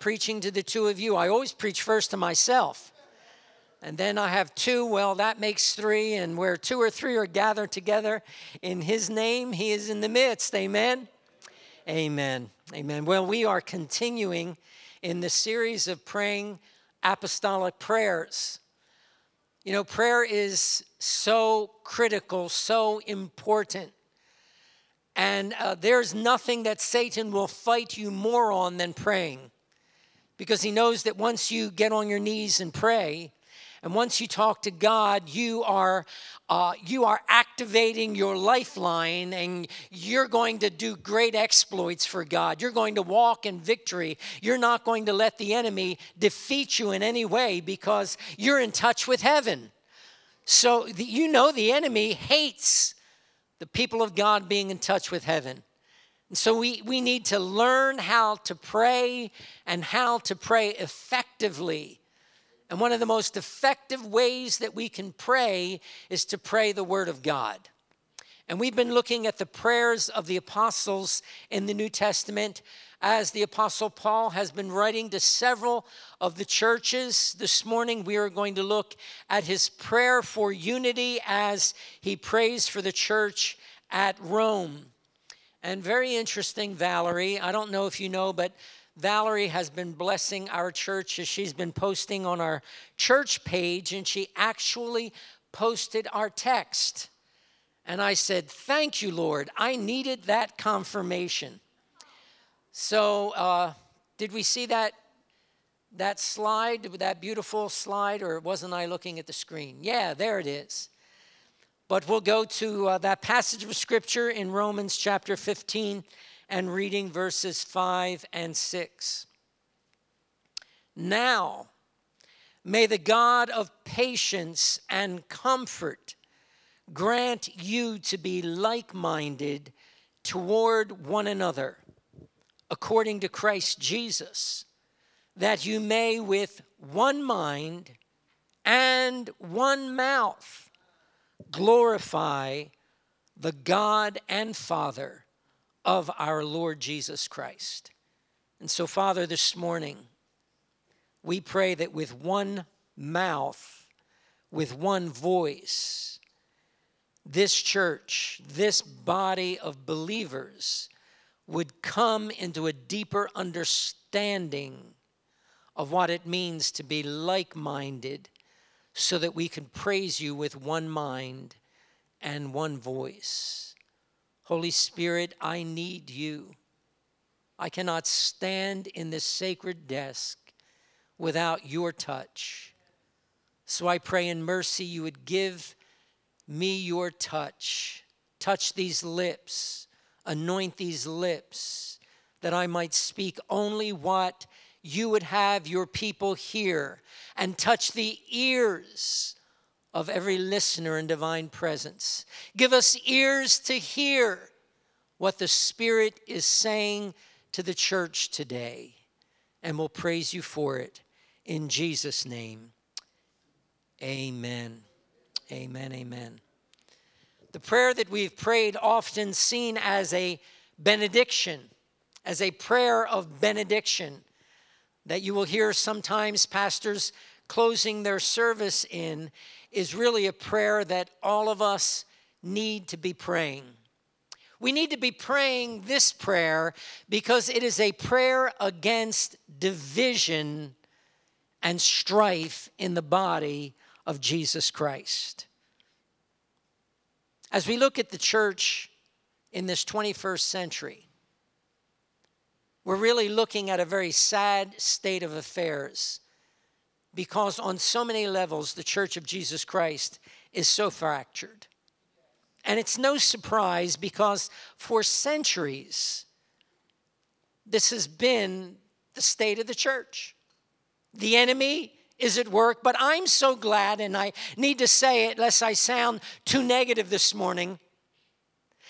preaching to the two of you. I always preach first to myself. And then I have two, well, that makes three. And where two or three are gathered together in His name, He is in the midst. Amen. Amen. Amen. Well, we are continuing in the series of praying apostolic prayers. You know, prayer is so critical, so important. And uh, there's nothing that Satan will fight you more on than praying because he knows that once you get on your knees and pray, and once you talk to God, you are, uh, you are activating your lifeline and you're going to do great exploits for God. You're going to walk in victory. You're not going to let the enemy defeat you in any way because you're in touch with heaven. So the, you know the enemy hates the people of God being in touch with heaven. So we, we need to learn how to pray and how to pray effectively. And one of the most effective ways that we can pray is to pray the Word of God. And we've been looking at the prayers of the apostles in the New Testament as the apostle Paul has been writing to several of the churches. This morning we are going to look at his prayer for unity as he prays for the church at Rome. And very interesting, Valerie. I don't know if you know, but Valerie has been blessing our church as she's been posting on our church page, and she actually posted our text. And I said, Thank you, Lord. I needed that confirmation. So, uh, did we see that, that slide, that beautiful slide, or wasn't I looking at the screen? Yeah, there it is. But we'll go to uh, that passage of scripture in Romans chapter 15 and reading verses 5 and 6. Now, may the God of patience and comfort grant you to be like minded toward one another, according to Christ Jesus, that you may with one mind and one mouth glorify the God and Father of our Lord Jesus Christ. And so, Father, this morning, we pray that with one mouth, with one voice, this church, this body of believers would come into a deeper understanding of what it means to be like minded so that we can praise you with one mind and one voice. Holy Spirit, I need you. I cannot stand in this sacred desk without your touch. So I pray in mercy you would give me your touch. Touch these lips, anoint these lips, that I might speak only what you would have your people hear and touch the ears of every listener in divine presence. Give us ears to hear what the Spirit is saying to the church today, and we'll praise you for it in Jesus' name. Amen. Amen. Amen. The prayer that we've prayed, often seen as a benediction, as a prayer of benediction that you will hear sometimes pastors closing their service in is really a prayer that all of us need to be praying. We need to be praying this prayer because it is a prayer against division and strife in the body of Jesus Christ. As we look at the church in this 21st century, we're really looking at a very sad state of affairs because, on so many levels, the Church of Jesus Christ is so fractured. And it's no surprise because for centuries, this has been the state of the church. The enemy is at work, but I'm so glad, and I need to say it lest I sound too negative this morning.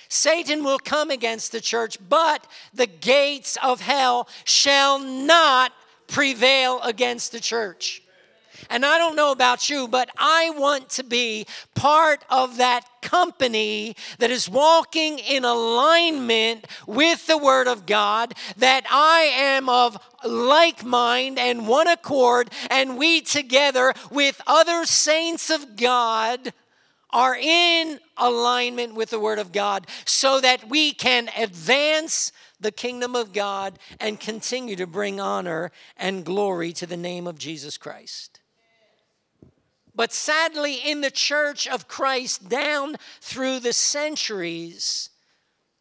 Satan will come against the church, but the gates of hell shall not prevail against the church. And I don't know about you, but I want to be part of that company that is walking in alignment with the Word of God, that I am of like mind and one accord, and we together with other saints of God are in alignment with the Word of God so that we can advance the kingdom of God and continue to bring honor and glory to the name of Jesus Christ. But sadly, in the church of Christ, down through the centuries,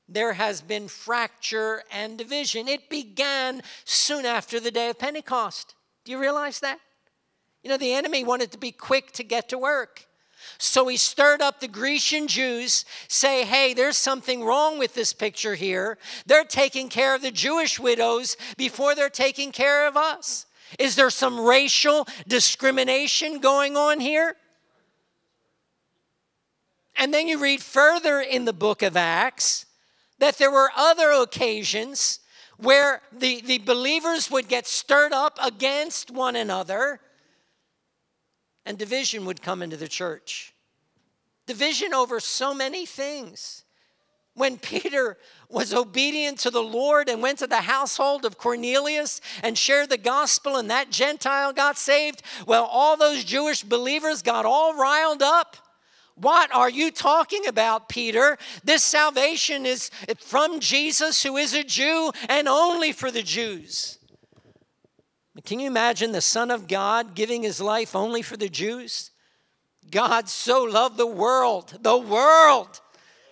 there has been fracture and division. It began soon after the day of Pentecost. Do you realize that? You know, the enemy wanted to be quick to get to work. So he stirred up the Grecian Jews, say, hey, there's something wrong with this picture here. They're taking care of the Jewish widows before they're taking care of us. Is there some racial discrimination going on here? And then you read further in the book of Acts that there were other occasions where the, the believers would get stirred up against one another and division would come into the church. Division over so many things. When Peter was obedient to the Lord and went to the household of Cornelius and shared the gospel, and that Gentile got saved, well, all those Jewish believers got all riled up. What are you talking about, Peter? This salvation is from Jesus, who is a Jew, and only for the Jews. Can you imagine the Son of God giving his life only for the Jews? God so loved the world, the world,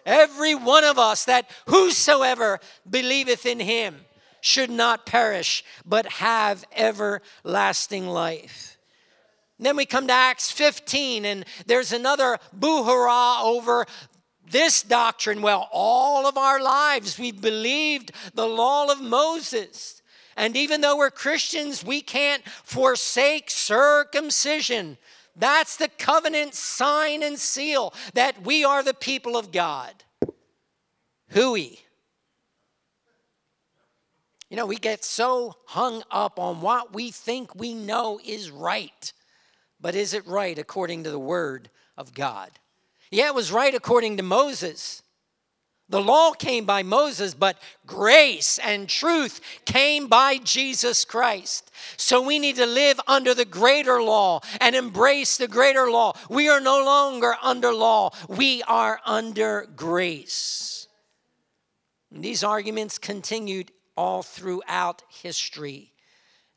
every one of us, that whosoever believeth in him should not perish, but have everlasting life. then we come to Acts 15, and there's another boo hurrah over this doctrine. Well, all of our lives we've believed the law of Moses. And even though we're Christians, we can't forsake circumcision. That's the covenant sign and seal that we are the people of God. Hooey. You know, we get so hung up on what we think we know is right. But is it right according to the word of God? Yeah, it was right according to Moses. The law came by Moses, but grace and truth came by Jesus Christ. So we need to live under the greater law and embrace the greater law. We are no longer under law, we are under grace. And these arguments continued all throughout history.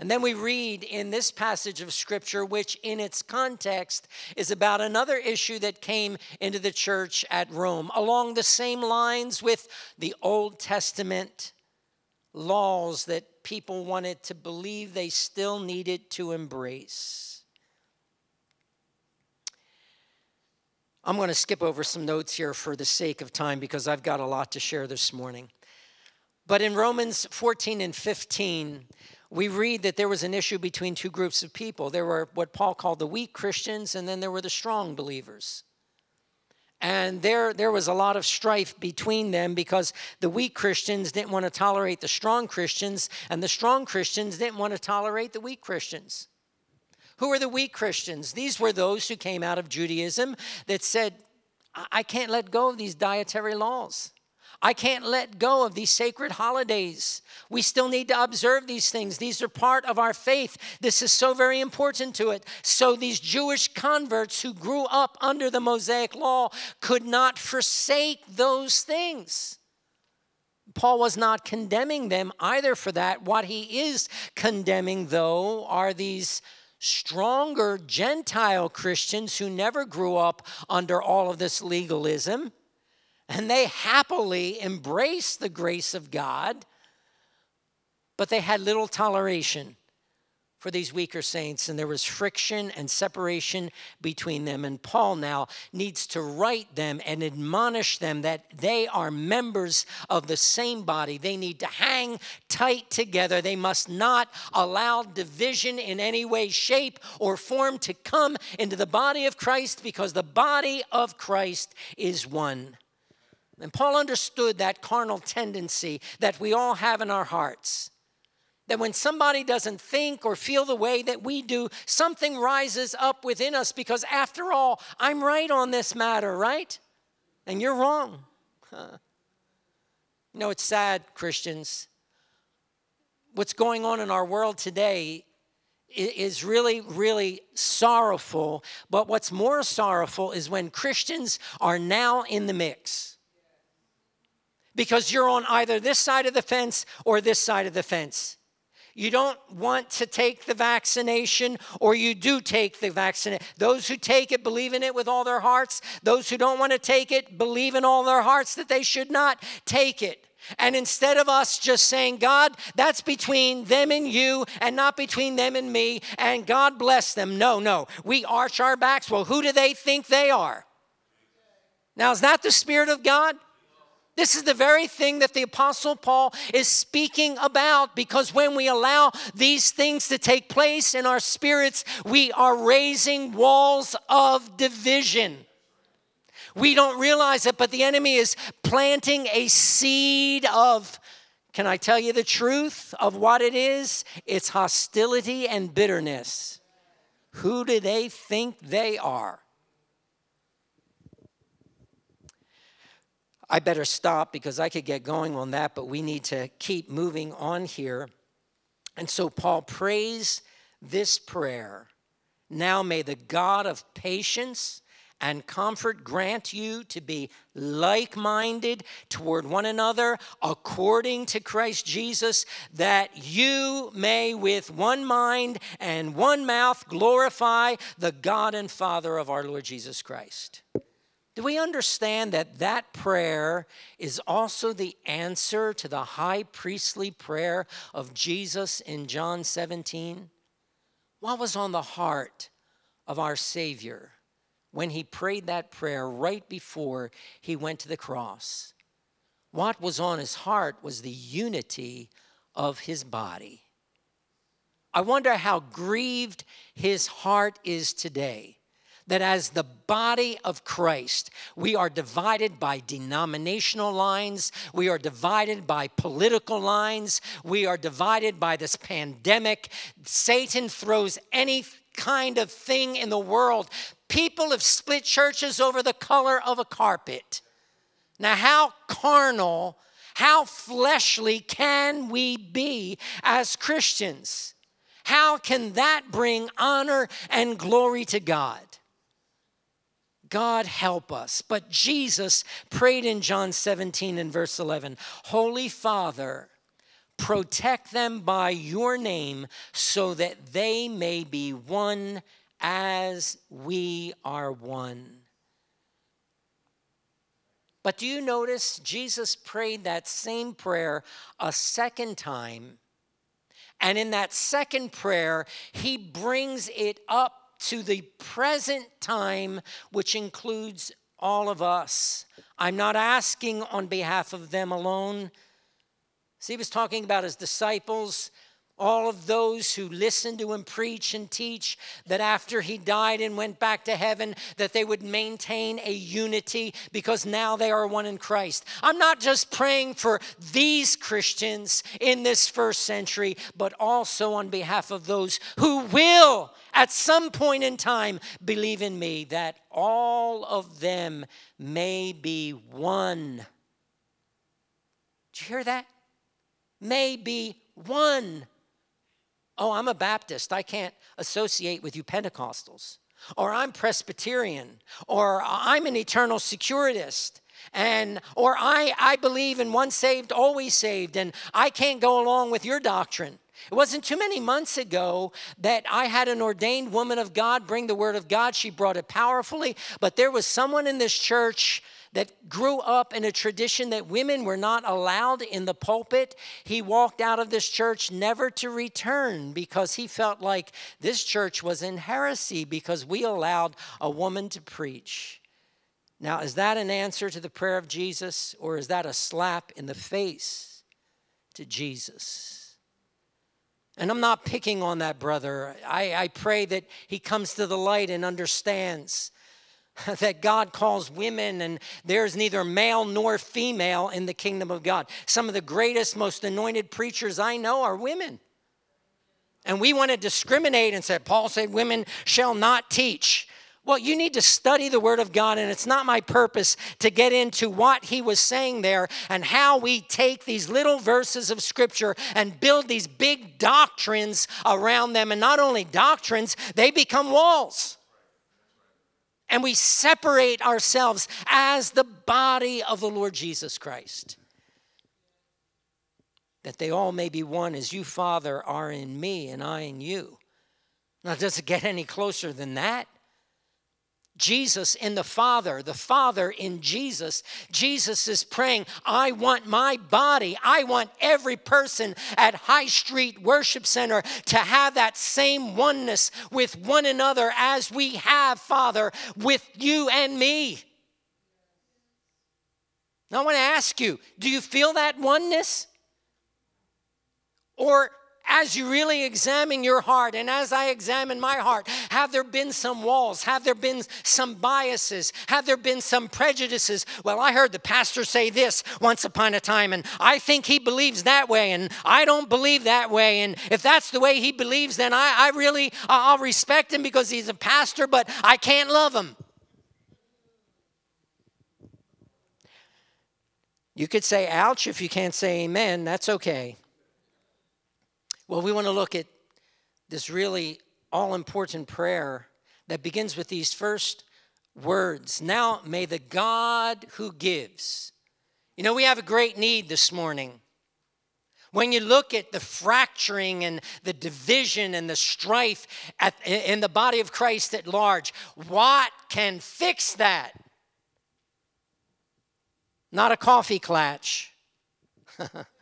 And then we read in this passage of scripture, which in its context is about another issue that came into the church at Rome, along the same lines with the Old Testament laws that people wanted to believe they still needed to embrace. I'm going to skip over some notes here for the sake of time because I've got a lot to share this morning. But in Romans 14 and 15, we read that there was an issue between two groups of people. There were what Paul called the weak Christians, and then there were the strong believers. And there, there was a lot of strife between them because the weak Christians didn't want to tolerate the strong Christians, and the strong Christians didn't want to tolerate the weak Christians. Who are the weak Christians? These were those who came out of Judaism that said, I can't let go of these dietary laws. I can't let go of these sacred holidays. We still need to observe these things. These are part of our faith. This is so very important to it. So, these Jewish converts who grew up under the Mosaic law could not forsake those things. Paul was not condemning them either for that. What he is condemning, though, are these stronger Gentile Christians who never grew up under all of this legalism and they happily embraced the grace of God, but they had little toleration for these weaker saints, and there was friction and separation between them. And Paul now needs to write them and admonish them that they are members of the same body. They need to hang tight together. They must not allow division in any way, shape, or form to come into the body of Christ because the body of Christ is one. And Paul understood that carnal tendency that we all have in our hearts. that when somebody doesn't think or feel the way that we do, something rises up within us because, after all, I'm right on this matter, right? And you're wrong. Huh. You know, it's sad, Christians. What's going on in our world today is really, really sorrowful. But what's more sorrowful is when Christians are now in the mix. Because you're on either this side of the fence or this side of the fence you don't want to take the vaccination or you do take the vaccination. Those who take it believe in it with all their hearts. Those who don't want to take it believe in all their hearts that they should not take it. And instead of us just saying, God, that's between them and you and not between them and me, and God bless them. No, no. We arch our backs. Well, who do they think they are? Now, is that the Spirit of God? This is the very thing that the Apostle Paul is speaking about because when we allow these things to take place in our spirits, we are raising walls of division. We don't realize it, but the enemy is planting a seed of, can I tell you the truth of what it is? It's hostility and bitterness. Who do they think they are? I better stop because I could get going on that, but we need to keep moving on here. And so Paul prays this prayer Now may the God of patience and comfort grant you to be like minded toward one another according to Christ Jesus, that you may with one mind and one mouth glorify the God and Father of our Lord Jesus Christ. Do we understand that that prayer is also the answer to the high priestly prayer of Jesus in John 17? What was on the heart of our Savior when he prayed that prayer right before he went to the cross? What was on his heart was the unity of his body. I wonder how grieved his heart is today that as the body of Christ, we are divided by denominational lines, we are divided by political lines, we are divided by this pandemic. Satan throws any kind of thing in the world. People have split churches over the color of a carpet. Now, how carnal, how fleshly can we be as Christians? How can that bring honor and glory to God? God help us. But Jesus prayed in John 17 and verse 11 Holy Father, protect them by your name so that they may be one as we are one. But do you notice Jesus prayed that same prayer a second time? And in that second prayer, he brings it up to the present time, which includes all of us. I'm not asking on behalf of them alone. See, he was talking about his disciples all of those who listened to him preach and teach that after he died and went back to heaven that they would maintain a unity because now they are one in Christ. I'm not just praying for these Christians in this first century but also on behalf of those who will at some point in time believe in me that all of them may be one. Did you hear that? May be one. Oh, I'm a Baptist. I can't associate with you Pentecostals. Or I'm Presbyterian. Or I'm an eternal securitist. And or I, I believe in once saved, always saved, and I can't go along with your doctrine. It wasn't too many months ago that I had an ordained woman of God bring the word of God. She brought it powerfully, but there was someone in this church that grew up in a tradition that women were not allowed in the pulpit. He walked out of this church never to return because he felt like this church was in heresy because we allowed a woman to preach. Now, is that an answer to the prayer of Jesus, or is that a slap in the face to Jesus? And I'm not picking on that brother. I, I pray that he comes to the light and understands that God calls women, and there's neither male nor female in the kingdom of God. Some of the greatest, most anointed preachers I know are women. And we want to discriminate and say, Paul said, women shall not teach. Well, you need to study the Word of God, and it's not my purpose to get into what he was saying there and how we take these little verses of Scripture and build these big doctrines around them. And not only doctrines, they become walls. And we separate ourselves as the body of the Lord Jesus Christ. That they all may be one as you, Father, are in me and I in you. Now, does it get any closer than that? Jesus in the Father, the Father in Jesus. Jesus is praying, I want my body, I want every person at High Street Worship Center to have that same oneness with one another as we have, Father, with you and me. Now, I want to ask you do you feel that oneness? Or as you really examine your heart and as I examine my heart, have there been some walls? Have there been some biases? Have there been some prejudices? Well, I heard the pastor say this once upon a time, and I think he believes that way, and I don't believe that way. And if that's the way he believes, then I, I really, I'll respect him because he's a pastor, but I can't love him. You could say ouch if you can't say amen. That's okay. Well, we want to look at this really all important prayer that begins with these first words. Now, may the God who gives. You know, we have a great need this morning. When you look at the fracturing and the division and the strife at, in the body of Christ at large, what can fix that? Not a coffee klatch.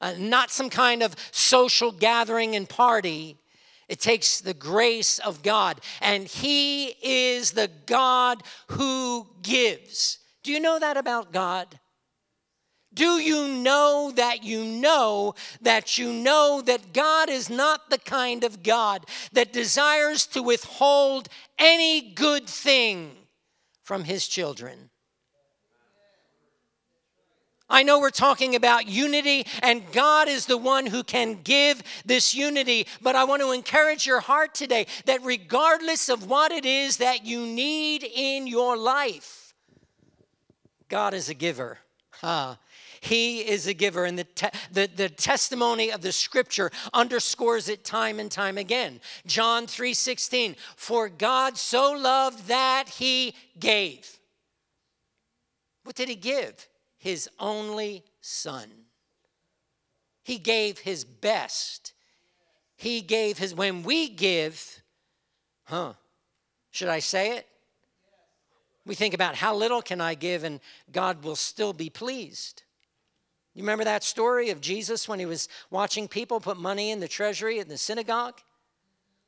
uh, not some kind of social gathering and party. It takes the grace of God, and He is the God who gives. Do you know that about God? Do you know that you know that you know that God is not the kind of God that desires to withhold any good thing from His children? I know we're talking about unity, and God is the one who can give this unity. But I want to encourage your heart today that regardless of what it is that you need in your life, God is a giver. Huh. He is a giver, and the, te- the, the testimony of the scripture underscores it time and time again. John 3 16, for God so loved that he gave. What did he give? His only son. He gave his best. He gave his, when we give, huh, should I say it? We think about how little can I give and God will still be pleased. You remember that story of Jesus when he was watching people put money in the treasury in the synagogue?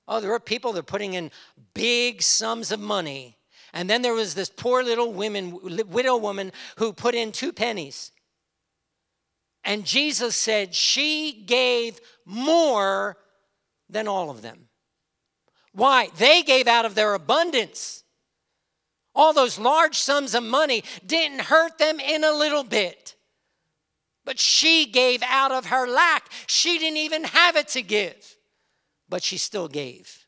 Oh, there were people that are putting in big sums of money and then there was this poor little woman, widow woman who put in two pennies. And Jesus said she gave more than all of them. Why? They gave out of their abundance. All those large sums of money didn't hurt them in a little bit. But she gave out of her lack. She didn't even have it to give, but she still gave.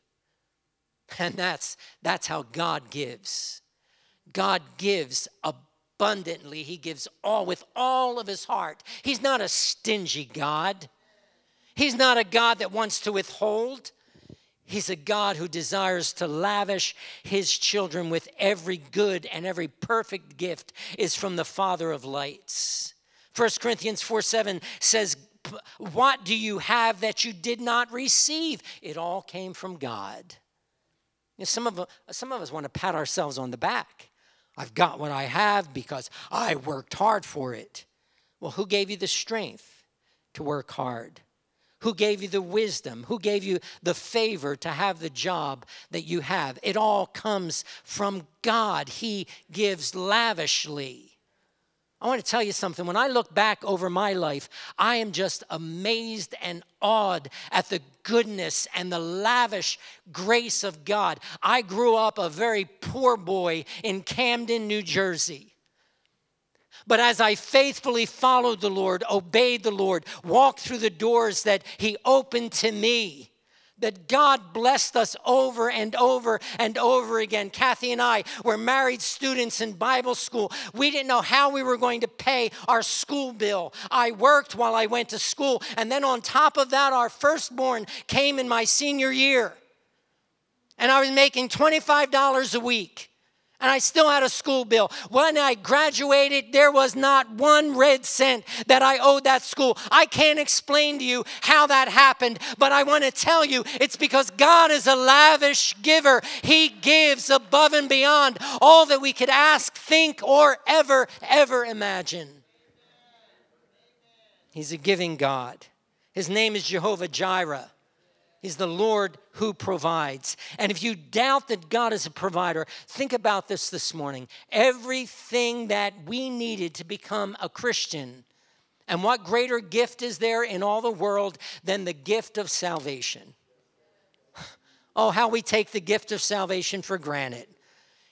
And that's, that's how God gives. God gives abundantly. He gives all with all of his heart. He's not a stingy God. He's not a God that wants to withhold. He's a God who desires to lavish his children with every good and every perfect gift is from the Father of lights. 1 Corinthians 4 7 says, What do you have that you did not receive? It all came from God. You know, some, of, uh, some of us want to pat ourselves on the back. I've got what I have because I worked hard for it. Well, who gave you the strength to work hard? Who gave you the wisdom? Who gave you the favor to have the job that you have? It all comes from God. He gives lavishly. I want to tell you something. When I look back over my life, I am just amazed and awed at the goodness and the lavish grace of God. I grew up a very poor boy in Camden, New Jersey. But as I faithfully followed the Lord, obeyed the Lord, walked through the doors that He opened to me, that God blessed us over and over and over again. Kathy and I were married students in Bible school. We didn't know how we were going to pay our school bill. I worked while I went to school. And then on top of that, our firstborn came in my senior year. And I was making $25 a week and I still had a school bill. When I graduated, there was not one red cent that I owed that school. I can't explain to you how that happened, but I want to tell you it's because God is a lavish giver. He gives above and beyond all that we could ask, think, or ever, ever imagine. He's a giving God. His name is Jehovah Jireh. He's the Lord who provides. And if you doubt that God is a provider, think about this this morning. Everything that we needed to become a Christian, and what greater gift is there in all the world than the gift of salvation? Oh, how we take the gift of salvation for granted.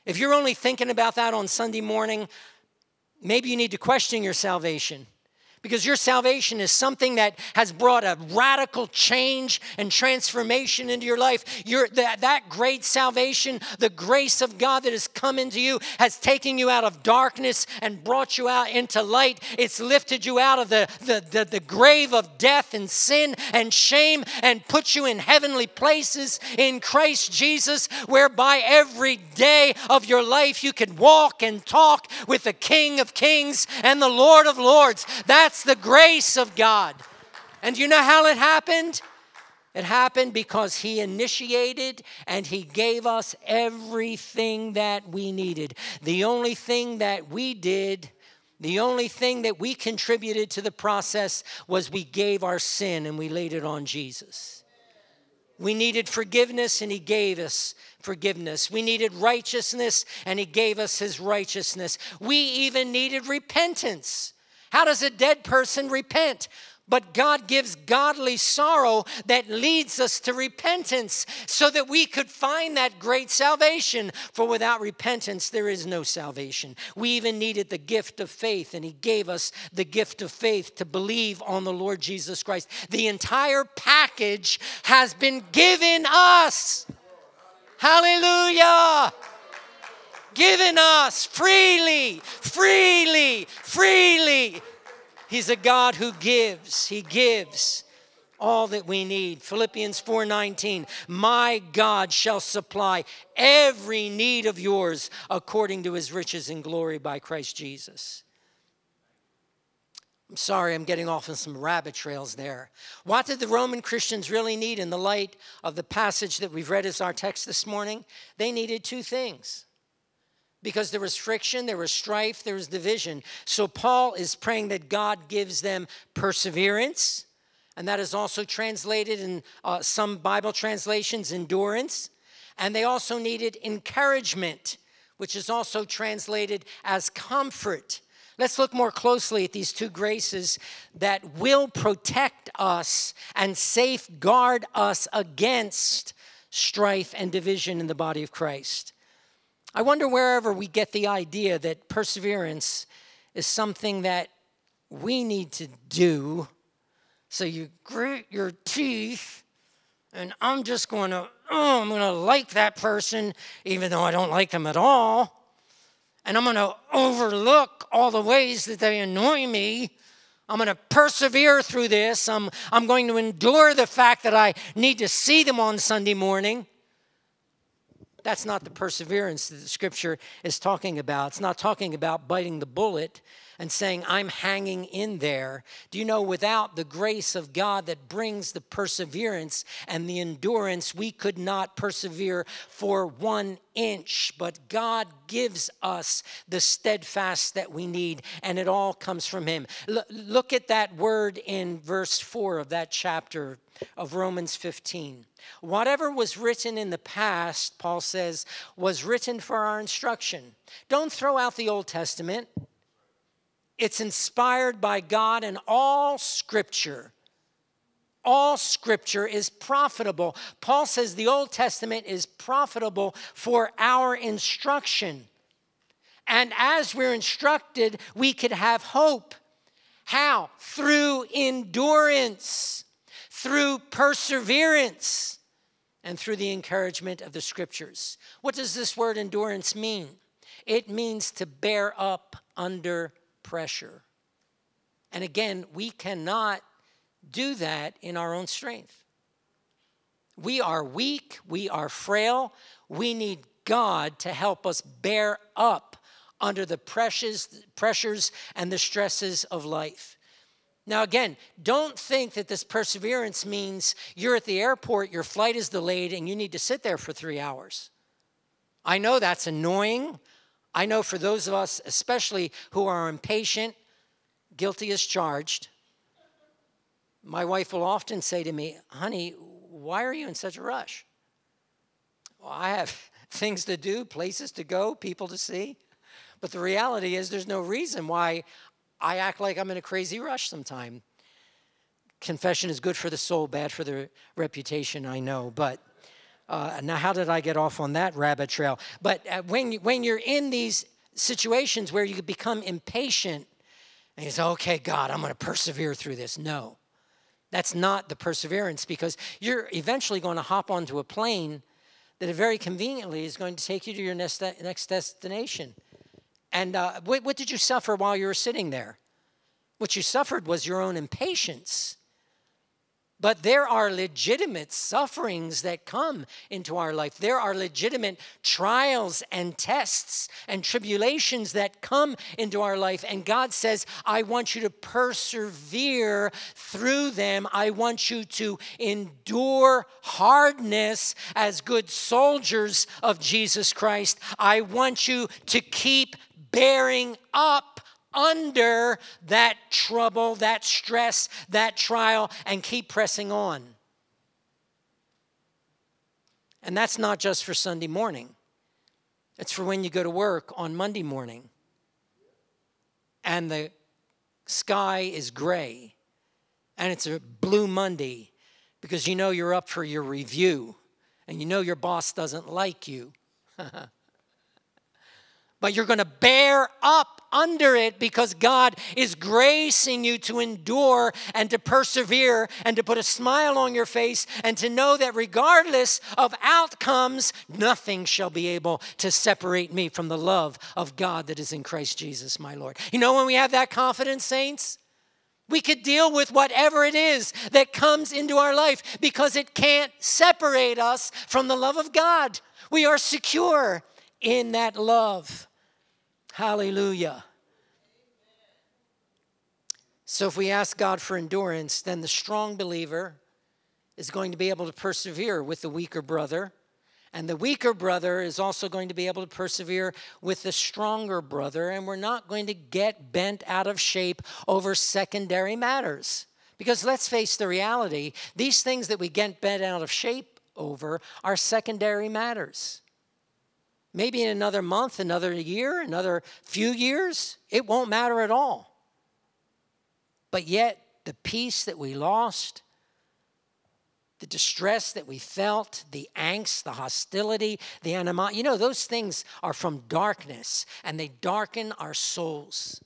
If you're only thinking about that on Sunday morning, maybe you need to question your salvation because your salvation is something that has brought a radical change and transformation into your life. Your, that, that great salvation, the grace of God that has come into you, has taken you out of darkness and brought you out into light. It's lifted you out of the, the, the, the grave of death and sin and shame and put you in heavenly places in Christ Jesus, whereby every day of your life you can walk and talk with the King of Kings and the Lord of Lords. That's that's the grace of God. And you know how it happened? It happened because He initiated and He gave us everything that we needed. The only thing that we did, the only thing that we contributed to the process was we gave our sin and we laid it on Jesus. We needed forgiveness and He gave us forgiveness. We needed righteousness and He gave us His righteousness. We even needed repentance how does a dead person repent? But God gives godly sorrow that leads us to repentance so that we could find that great salvation. For without repentance, there is no salvation. We even needed the gift of faith, and He gave us the gift of faith to believe on the Lord Jesus Christ. The entire package has been given us. Hallelujah given us freely, freely, freely. He's a God who gives. He gives all that we need. Philippians 4:19 My God shall supply every need of yours according to his riches and glory by Christ Jesus. I'm sorry, I'm getting off on some rabbit trails there. What did the Roman Christians really need in the light of the passage that we've read as our text this morning? They needed two things because there was friction, there was strife, there was division. So Paul is praying that God gives them perseverance, and that is also translated in uh, some Bible translations, endurance. And they also needed encouragement, which is also translated as comfort. Let's look more closely at these two graces that will protect us and safeguard us against strife and division in the body of Christ. I wonder wherever we get the idea that perseverance is something that we need to do. So you grit your teeth, and I'm just going to, oh, I'm going to like that person, even though I don't like them at all. And I'm going to overlook all the ways that they annoy me. I'm going to persevere through this. I'm, I'm going to endure the fact that I need to see them on Sunday morning. That's not the perseverance that the scripture is talking about. It's not talking about biting the bullet and saying, I'm hanging in there. Do you know, without the grace of God that brings the perseverance and the endurance, we could not persevere for one inch. But God gives us the steadfast that we need, and it all comes from Him. L- look at that word in verse 4 of that chapter of Romans 15. Whatever was written in the past, Paul says, was written for our instruction. Don't throw out the Old Testament. It's inspired by God, and all scripture, all scripture is profitable. Paul says the Old Testament is profitable for our instruction. And as we're instructed, we could have hope. How? Through endurance, through perseverance, and through the encouragement of the scriptures. What does this word endurance mean? It means to bear up under pressure. And again, we cannot do that in our own strength. We are weak, we are frail, we need God to help us bear up under the pressures, pressures and the stresses of life. Now, again, don't think that this perseverance means you're at the airport, your flight is delayed, and you need to sit there for three hours. I know that's annoying. I know for those of us, especially who are impatient, guilty as charged. My wife will often say to me, Honey, why are you in such a rush? Well, I have things to do, places to go, people to see. But the reality is, there's no reason why I act like I'm in a crazy rush sometime. Confession is good for the soul, bad for the reputation, I know. But uh, now, how did I get off on that rabbit trail? But uh, when, you, when you're in these situations where you become impatient and you say, okay, God, I'm going to persevere through this. No, that's not the perseverance because you're eventually going to hop onto a plane that very conveniently is going to take you to your next, next destination. And uh, what, what did you suffer while you were sitting there? What you suffered was your own impatience. But there are legitimate sufferings that come into our life. There are legitimate trials and tests and tribulations that come into our life. And God says, I want you to persevere through them. I want you to endure hardness as good soldiers of Jesus Christ. I want you to keep bearing up under that trouble, that stress, that trial, and keep pressing on. And that's not just for Sunday morning, it's for when you go to work on Monday morning and the sky is gray and it's a blue Monday because you know you're up for your review and you know your boss doesn't like you. but you're going to bear up under it because God is gracing you to endure and to persevere and to put a smile on your face and to know that regardless of outcomes, nothing shall be able to separate me from the love of God that is in Christ Jesus, my Lord. You know, when we have that confidence, saints, we could deal with whatever it is that comes into our life because it can't separate us from the love of God. We are secure in that love. Hallelujah. So, if we ask God for endurance, then the strong believer is going to be able to persevere with the weaker brother. And the weaker brother is also going to be able to persevere with the stronger brother. And we're not going to get bent out of shape over secondary matters. Because let's face the reality these things that we get bent out of shape over are secondary matters. Maybe in another month, another year, another few years, it won't matter at all. But yet, the peace that we lost, the distress that we felt, the angst, the hostility, the animosity, you know, those things are from darkness and they darken our souls.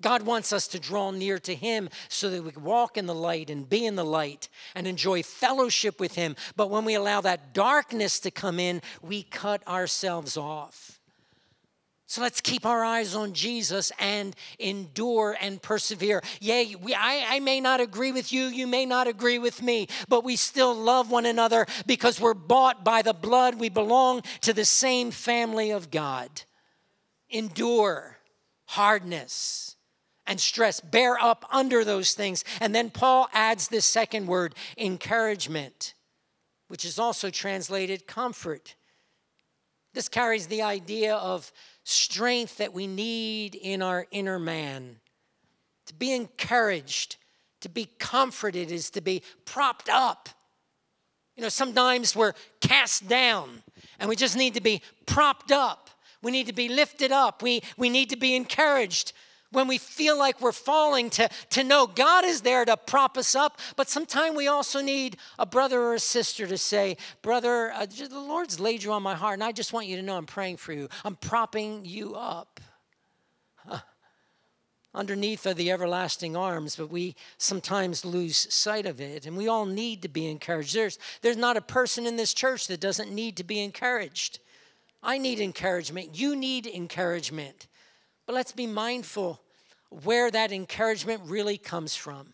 God wants us to draw near to Him so that we can walk in the light and be in the light and enjoy fellowship with Him. But when we allow that darkness to come in, we cut ourselves off. So let's keep our eyes on Jesus and endure and persevere. Yea, we, I, I may not agree with you, you may not agree with me, but we still love one another because we're bought by the blood. We belong to the same family of God. Endure hardness and stress. Bear up under those things. And then Paul adds this second word, encouragement, which is also translated comfort. This carries the idea of strength that we need in our inner man. To be encouraged, to be comforted, is to be propped up. You know, sometimes we're cast down and we just need to be propped up. We need to be lifted up. We, we need to be encouraged. When we feel like we're falling, to, to know God is there to prop us up. But sometimes we also need a brother or a sister to say, Brother, uh, the Lord's laid you on my heart, and I just want you to know I'm praying for you. I'm propping you up. Huh. Underneath are the everlasting arms, but we sometimes lose sight of it, and we all need to be encouraged. There's, there's not a person in this church that doesn't need to be encouraged. I need encouragement. You need encouragement. But let's be mindful where that encouragement really comes from.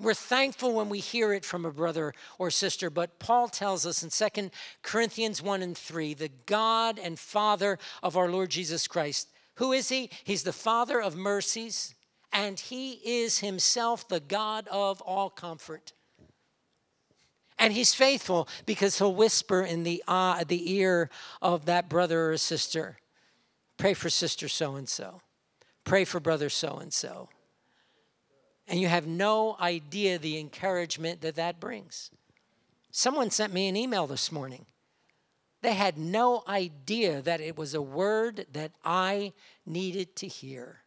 We're thankful when we hear it from a brother or sister, but Paul tells us in 2 Corinthians 1 and 3 the God and Father of our Lord Jesus Christ. Who is he? He's the Father of mercies, and he is himself the God of all comfort. And he's faithful because he'll whisper in the, uh, the ear of that brother or sister Pray for sister so and so. Pray for brother so and so. And you have no idea the encouragement that that brings. Someone sent me an email this morning. They had no idea that it was a word that I needed to hear.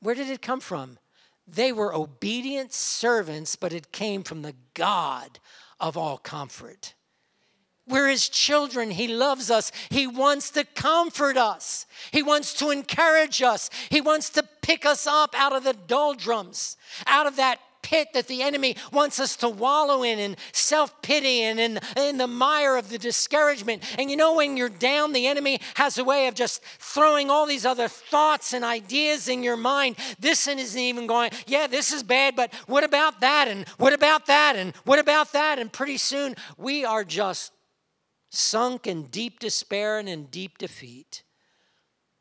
Where did it come from? They were obedient servants, but it came from the God of all comfort. We're his children. He loves us. He wants to comfort us. He wants to encourage us. He wants to pick us up out of the doldrums, out of that pit that the enemy wants us to wallow in, in self pity and in, in the mire of the discouragement. And you know, when you're down, the enemy has a way of just throwing all these other thoughts and ideas in your mind. This isn't even going, yeah, this is bad, but what about that? And what about that? And what about that? And pretty soon we are just sunk in deep despair and in deep defeat.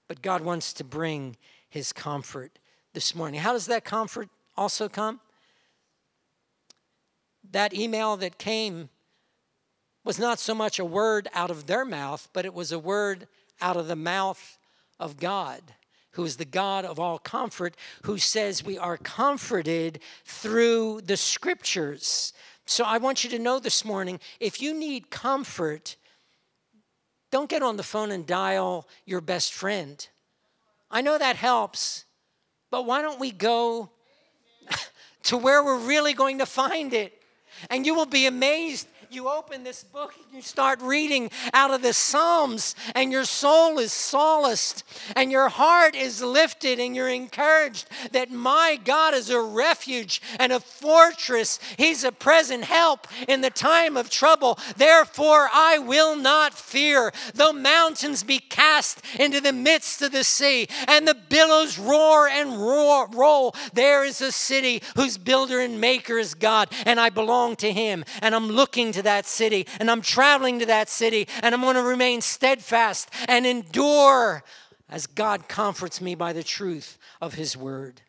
But God wants to bring his comfort this morning. How does that comfort also come? That email that came was not so much a word out of their mouth, but it was a word out of the mouth of God, who is the God of all comfort, who says we are comforted through the scriptures. So I want you to know this morning if you need comfort, don't get on the phone and dial your best friend. I know that helps, but why don't we go to where we're really going to find it? And you will be amazed you open this book and you start reading out of the Psalms, and your soul is solaced, and your heart is lifted, and you're encouraged that my God is a refuge and a fortress. He's a present help in the time of trouble. Therefore, I will not fear, though mountains be cast into the midst of the sea, and the billows roar and roar, roll. There is a city whose builder and maker is God, and I belong to Him, and I'm looking to that city and I'm traveling to that city and I'm going to remain steadfast and endure as God comforts me by the truth of His word.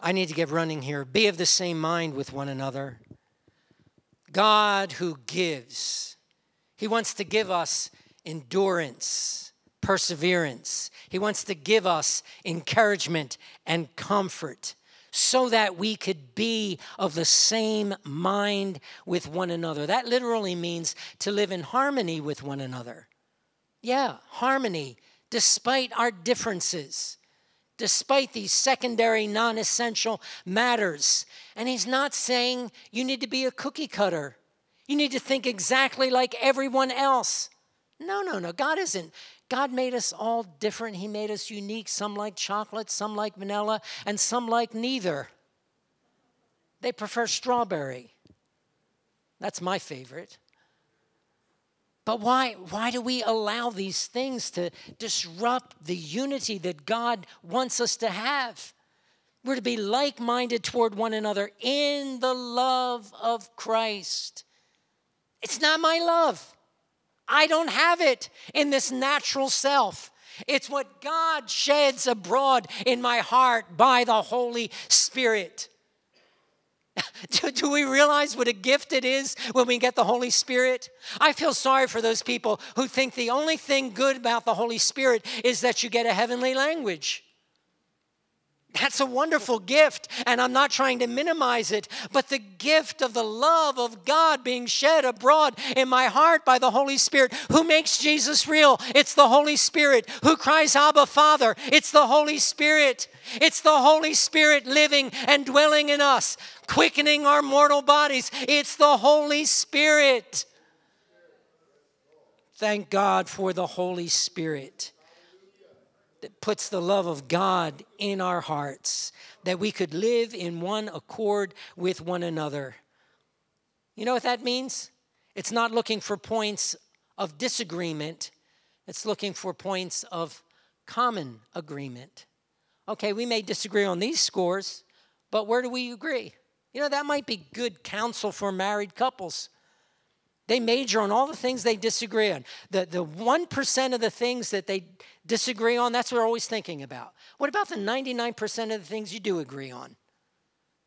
I need to get running here. Be of the same mind with one another. God who gives, He wants to give us endurance, perseverance. He wants to give us encouragement and comfort so that we could be of the same mind with one another. That literally means to live in harmony with one another. Yeah, harmony, despite our differences, despite these secondary, non essential matters. And he's not saying you need to be a cookie cutter, you need to think exactly like everyone else. No, no, no. God isn't God made us all different. He made us unique. Some like chocolate, some like vanilla, and some like neither. They prefer strawberry. That's my favorite. But why, why do we allow these things to disrupt the unity that God wants us to have? We're to be like minded toward one another in the love of Christ. It's not my love. I don't have it in this natural self. It's what God sheds abroad in my heart by the Holy Spirit. do, do, we realize what a gift it is when we get the Holy Spirit? I feel sorry for those people who think the only thing good about the Holy Spirit is that you get a heavenly language. That's a wonderful gift, and I'm not trying to minimize it, but the gift of the love of God being shed abroad in my heart by the Holy Spirit. Who makes Jesus real? It's the Holy Spirit. Who cries, Abba, Father? It's the Holy Spirit. It's the Holy Spirit living and dwelling in us, quickening our mortal bodies. It's the Holy Spirit. Thank God for the Holy Spirit that puts the love of God in our hearts, that we could live in one accord with one another. You know what that means? It's not looking for points of disagreement, it's looking for points of common agreement. Okay, we may disagree on these scores, but where do we agree? You know, that might be good counsel for married couples. They major on all the things they disagree on. The, the 1% of the things that they disagree on, that's what we're always thinking about. What about the 99% of the things you do agree on?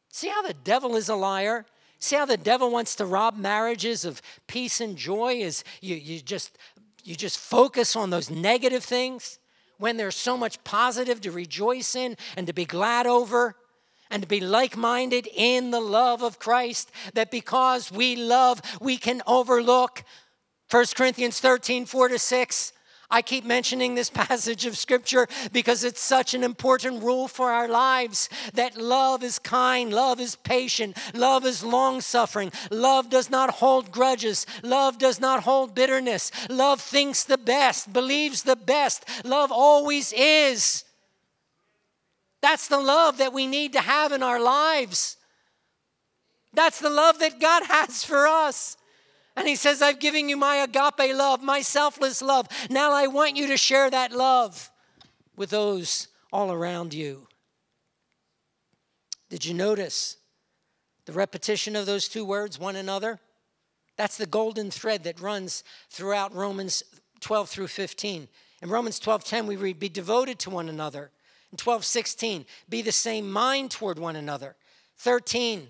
See how the devil is a liar? See how the devil wants to rob marriages of peace and joy is you, you just you just focus on those negative things when there's so much positive to rejoice in and to be glad over and be like minded in the love of Christ, that because we love, we can overlook. 1 Corinthians 13, 4 to 6. I keep mentioning this passage of scripture because it's such an important rule for our lives that love is kind, love is patient, love is long suffering, love does not hold grudges, love does not hold bitterness, love thinks the best, believes the best, love always is. That's the love that we need to have in our lives. That's the love that God has for us. And He says, I've given you my agape love, my selfless love. Now I want you to share that love with those all around you. Did you notice the repetition of those two words, one another? That's the golden thread that runs throughout Romans 12 through 15. In Romans 12:10 we read, "Be devoted to one another." In 12, 16, be the same mind toward one another. 13,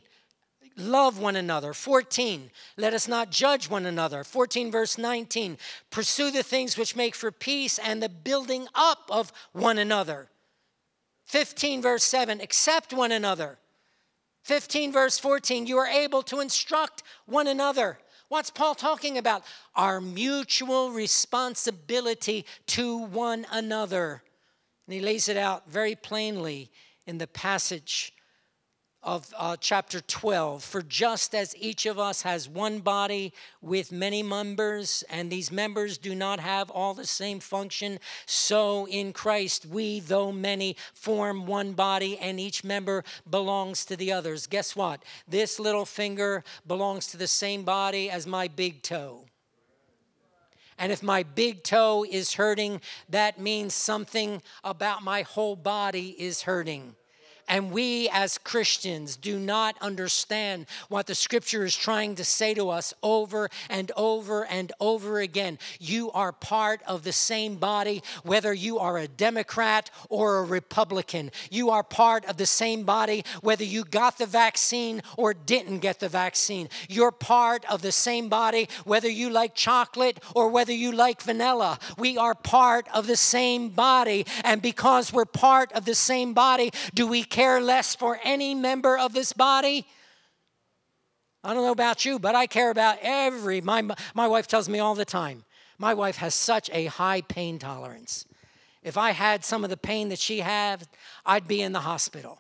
love one another. 14, let us not judge one another. 14, verse 19, pursue the things which make for peace and the building up of one another. 15, verse 7, accept one another. 15, verse 14, you are able to instruct one another. What's Paul talking about? Our mutual responsibility to one another. And he lays it out very plainly in the passage of uh, chapter 12. For just as each of us has one body with many members, and these members do not have all the same function, so in Christ we, though many, form one body, and each member belongs to the others. Guess what? This little finger belongs to the same body as my big toe. And if my big toe is hurting, that means something about my whole body is hurting. And we as Christians do not understand what the scripture is trying to say to us over and over and over again. You are part of the same body, whether you are a Democrat or a Republican. You are part of the same body, whether you got the vaccine or didn't get the vaccine. You're part of the same body, whether you like chocolate or whether you like vanilla. We are part of the same body. And because we're part of the same body, do we care? Care less for any member of this body? I don't know about you, but I care about every. My, my wife tells me all the time, my wife has such a high pain tolerance. If I had some of the pain that she had, I'd be in the hospital.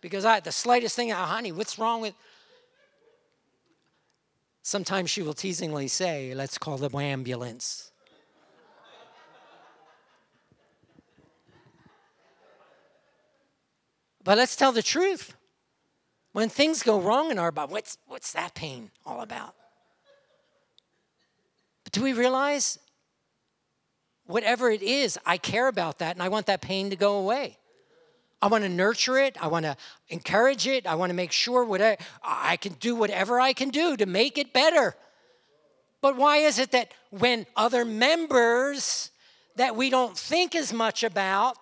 Because I, the slightest thing, oh, honey, what's wrong with. Sometimes she will teasingly say, let's call the ambulance. But let's tell the truth. When things go wrong in our body, what's, what's that pain all about? But do we realize whatever it is, I care about that and I want that pain to go away? I want to nurture it. I want to encourage it. I want to make sure whatever I can do whatever I can do to make it better. But why is it that when other members that we don't think as much about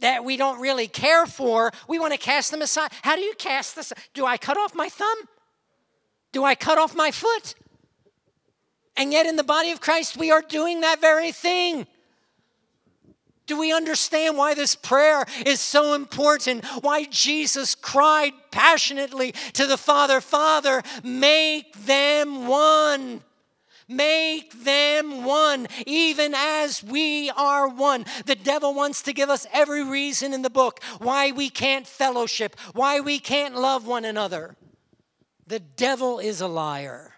that we don't really care for, we want to cast them aside. How do you cast this? Do I cut off my thumb? Do I cut off my foot? And yet, in the body of Christ, we are doing that very thing. Do we understand why this prayer is so important? Why Jesus cried passionately to the Father, Father, make them one. Make them one, even as we are one. The devil wants to give us every reason in the book why we can't fellowship, why we can't love one another. The devil is a liar.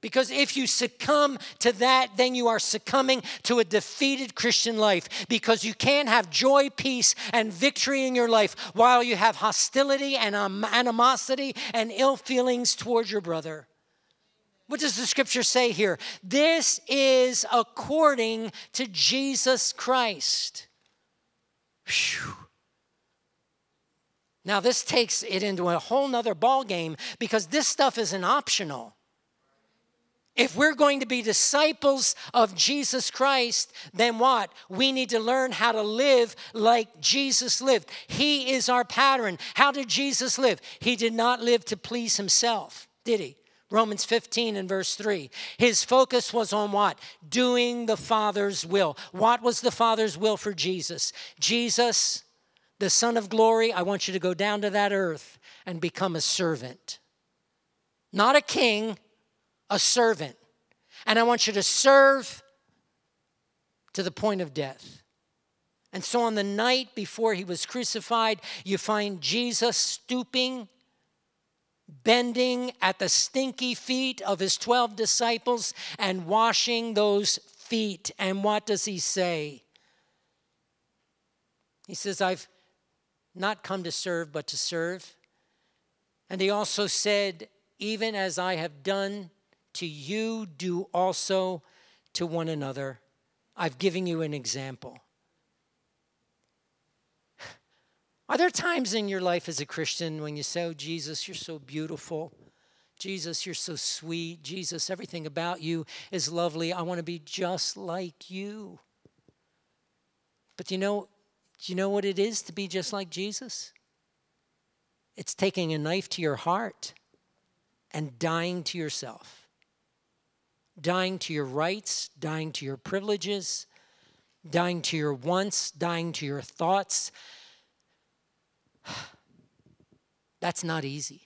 Because if you succumb to that, then you are succumbing to a defeated Christian life. Because you can't have joy, peace, and victory in your life while you have hostility and animosity and ill feelings towards your brother. What does the scripture say here? This is according to Jesus Christ. Whew. Now, this takes it into a whole nother ballgame because this stuff isn't optional. If we're going to be disciples of Jesus Christ, then what? We need to learn how to live like Jesus lived. He is our pattern. How did Jesus live? He did not live to please himself, did he? Romans 15 and verse 3. His focus was on what? Doing the Father's will. What was the Father's will for Jesus? Jesus, the Son of glory, I want you to go down to that earth and become a servant. Not a king, a servant. And I want you to serve to the point of death. And so on the night before he was crucified, you find Jesus stooping, bending at the stinky feet of his 12 disciples and washing those feet. And what does he say? He says, I've not come to serve, but to serve. And he also said, Even as I have done to you, do also to one another. I've given you an example. Are there times in your life as a Christian when you say, Oh, Jesus, you're so beautiful? Jesus, you're so sweet. Jesus, everything about you is lovely. I want to be just like you. But you know, do you know what it is to be just like Jesus? It's taking a knife to your heart and dying to yourself dying to your rights, dying to your privileges, dying to your wants, dying to your thoughts. That's not easy.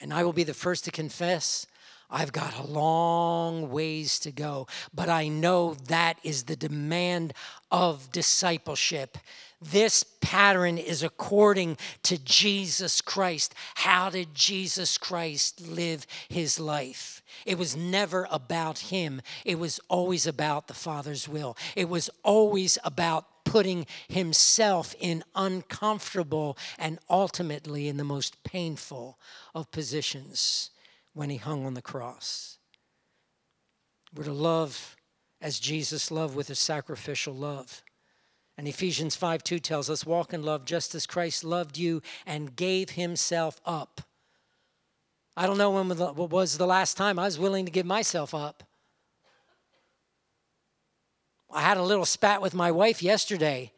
And I will be the first to confess I've got a long ways to go, but I know that is the demand of discipleship. This pattern is according to Jesus Christ. How did Jesus Christ live his life? It was never about him, it was always about the Father's will. It was always about putting himself in uncomfortable and ultimately in the most painful of positions when he hung on the cross. We're to love as Jesus loved with a sacrificial love. And Ephesians 5 2 tells us, Walk in love just as Christ loved you and gave himself up. I don't know when was the last time I was willing to give myself up. I had a little spat with my wife yesterday,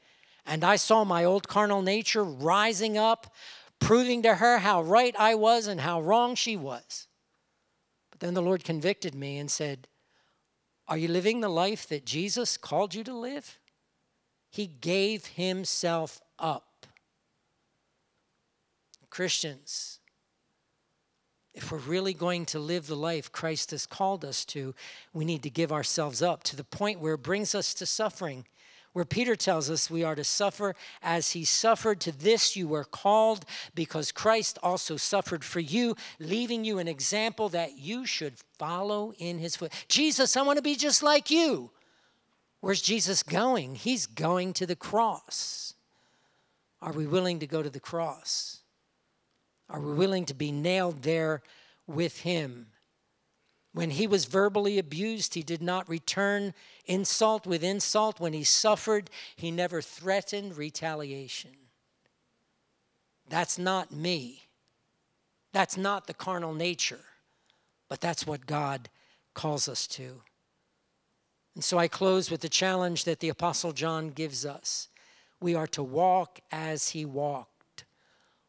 and I saw my old carnal nature rising up, proving to her how right I was and how wrong she was. But then the Lord convicted me and said, Are you living the life that Jesus called you to live? He gave himself up. Christians, we're really going to live the life Christ has called us to, we need to give ourselves up to the point where it brings us to suffering where Peter tells us we are to suffer as he suffered. To this you were called, because Christ also suffered for you, leaving you an example that you should follow in his foot. Jesus, I want to be just like you. Where's Jesus going? He's going to the cross. Are we willing to go to the cross? Are we willing to be nailed there with him? When he was verbally abused, he did not return insult with insult. When he suffered, he never threatened retaliation. That's not me. That's not the carnal nature, but that's what God calls us to. And so I close with the challenge that the Apostle John gives us. We are to walk as he walked,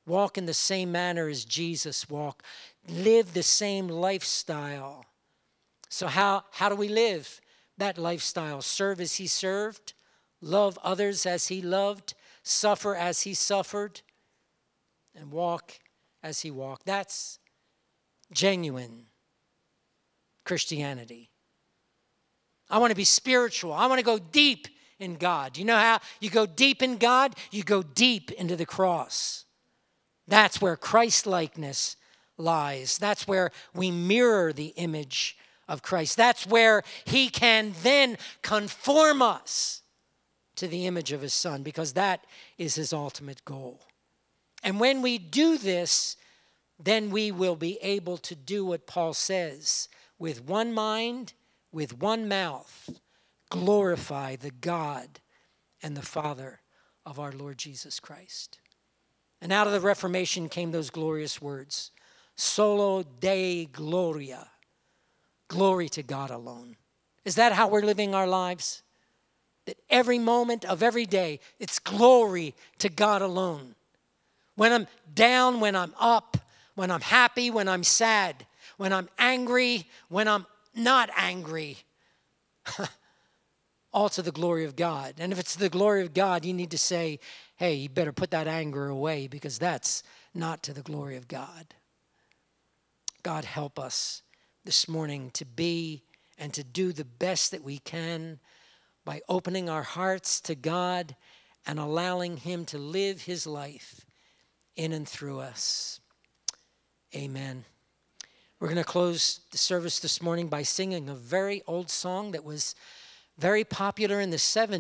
walk in the same manner as Jesus walked, live the same lifestyle so, how, how do we live? that lifestyle. Serve as he served, love others as he loved, suffer as he suffered, and walk as he walked. That's genuine Christianity. I want to be spiritual. I want to go deep in God. You know how you go deep in God? You go deep into the cross. That's where Christ likeness lies. That's where we mirror the image of Christ. That's where He can then conform us to the image of His Son, because that is His ultimate goal. And when we do this, then we will be able to do what Paul says with one mind, with one mouth, glorify the God and the Father of our Lord Jesus Christ. And out of the Reformation came those glorious words Soli Deo Gloria. Glory to God alone. Is that how we're living our lives? That every moment of every day, it's glory to God alone. When I'm down, when I'm up, when I'm happy, when I'm sad, when I'm angry, when I'm not angry. All to the glory of God. And if it's the glory of God, you need to say, hey, you better put that anger away because that's not to the glory of God. God, help us this morning to be and to do the best that we can by opening our hearts to God and allowing Him to live His life in and through us. Amen. We're going to close the service this morning by singing a very old song that was very popular in the 70s.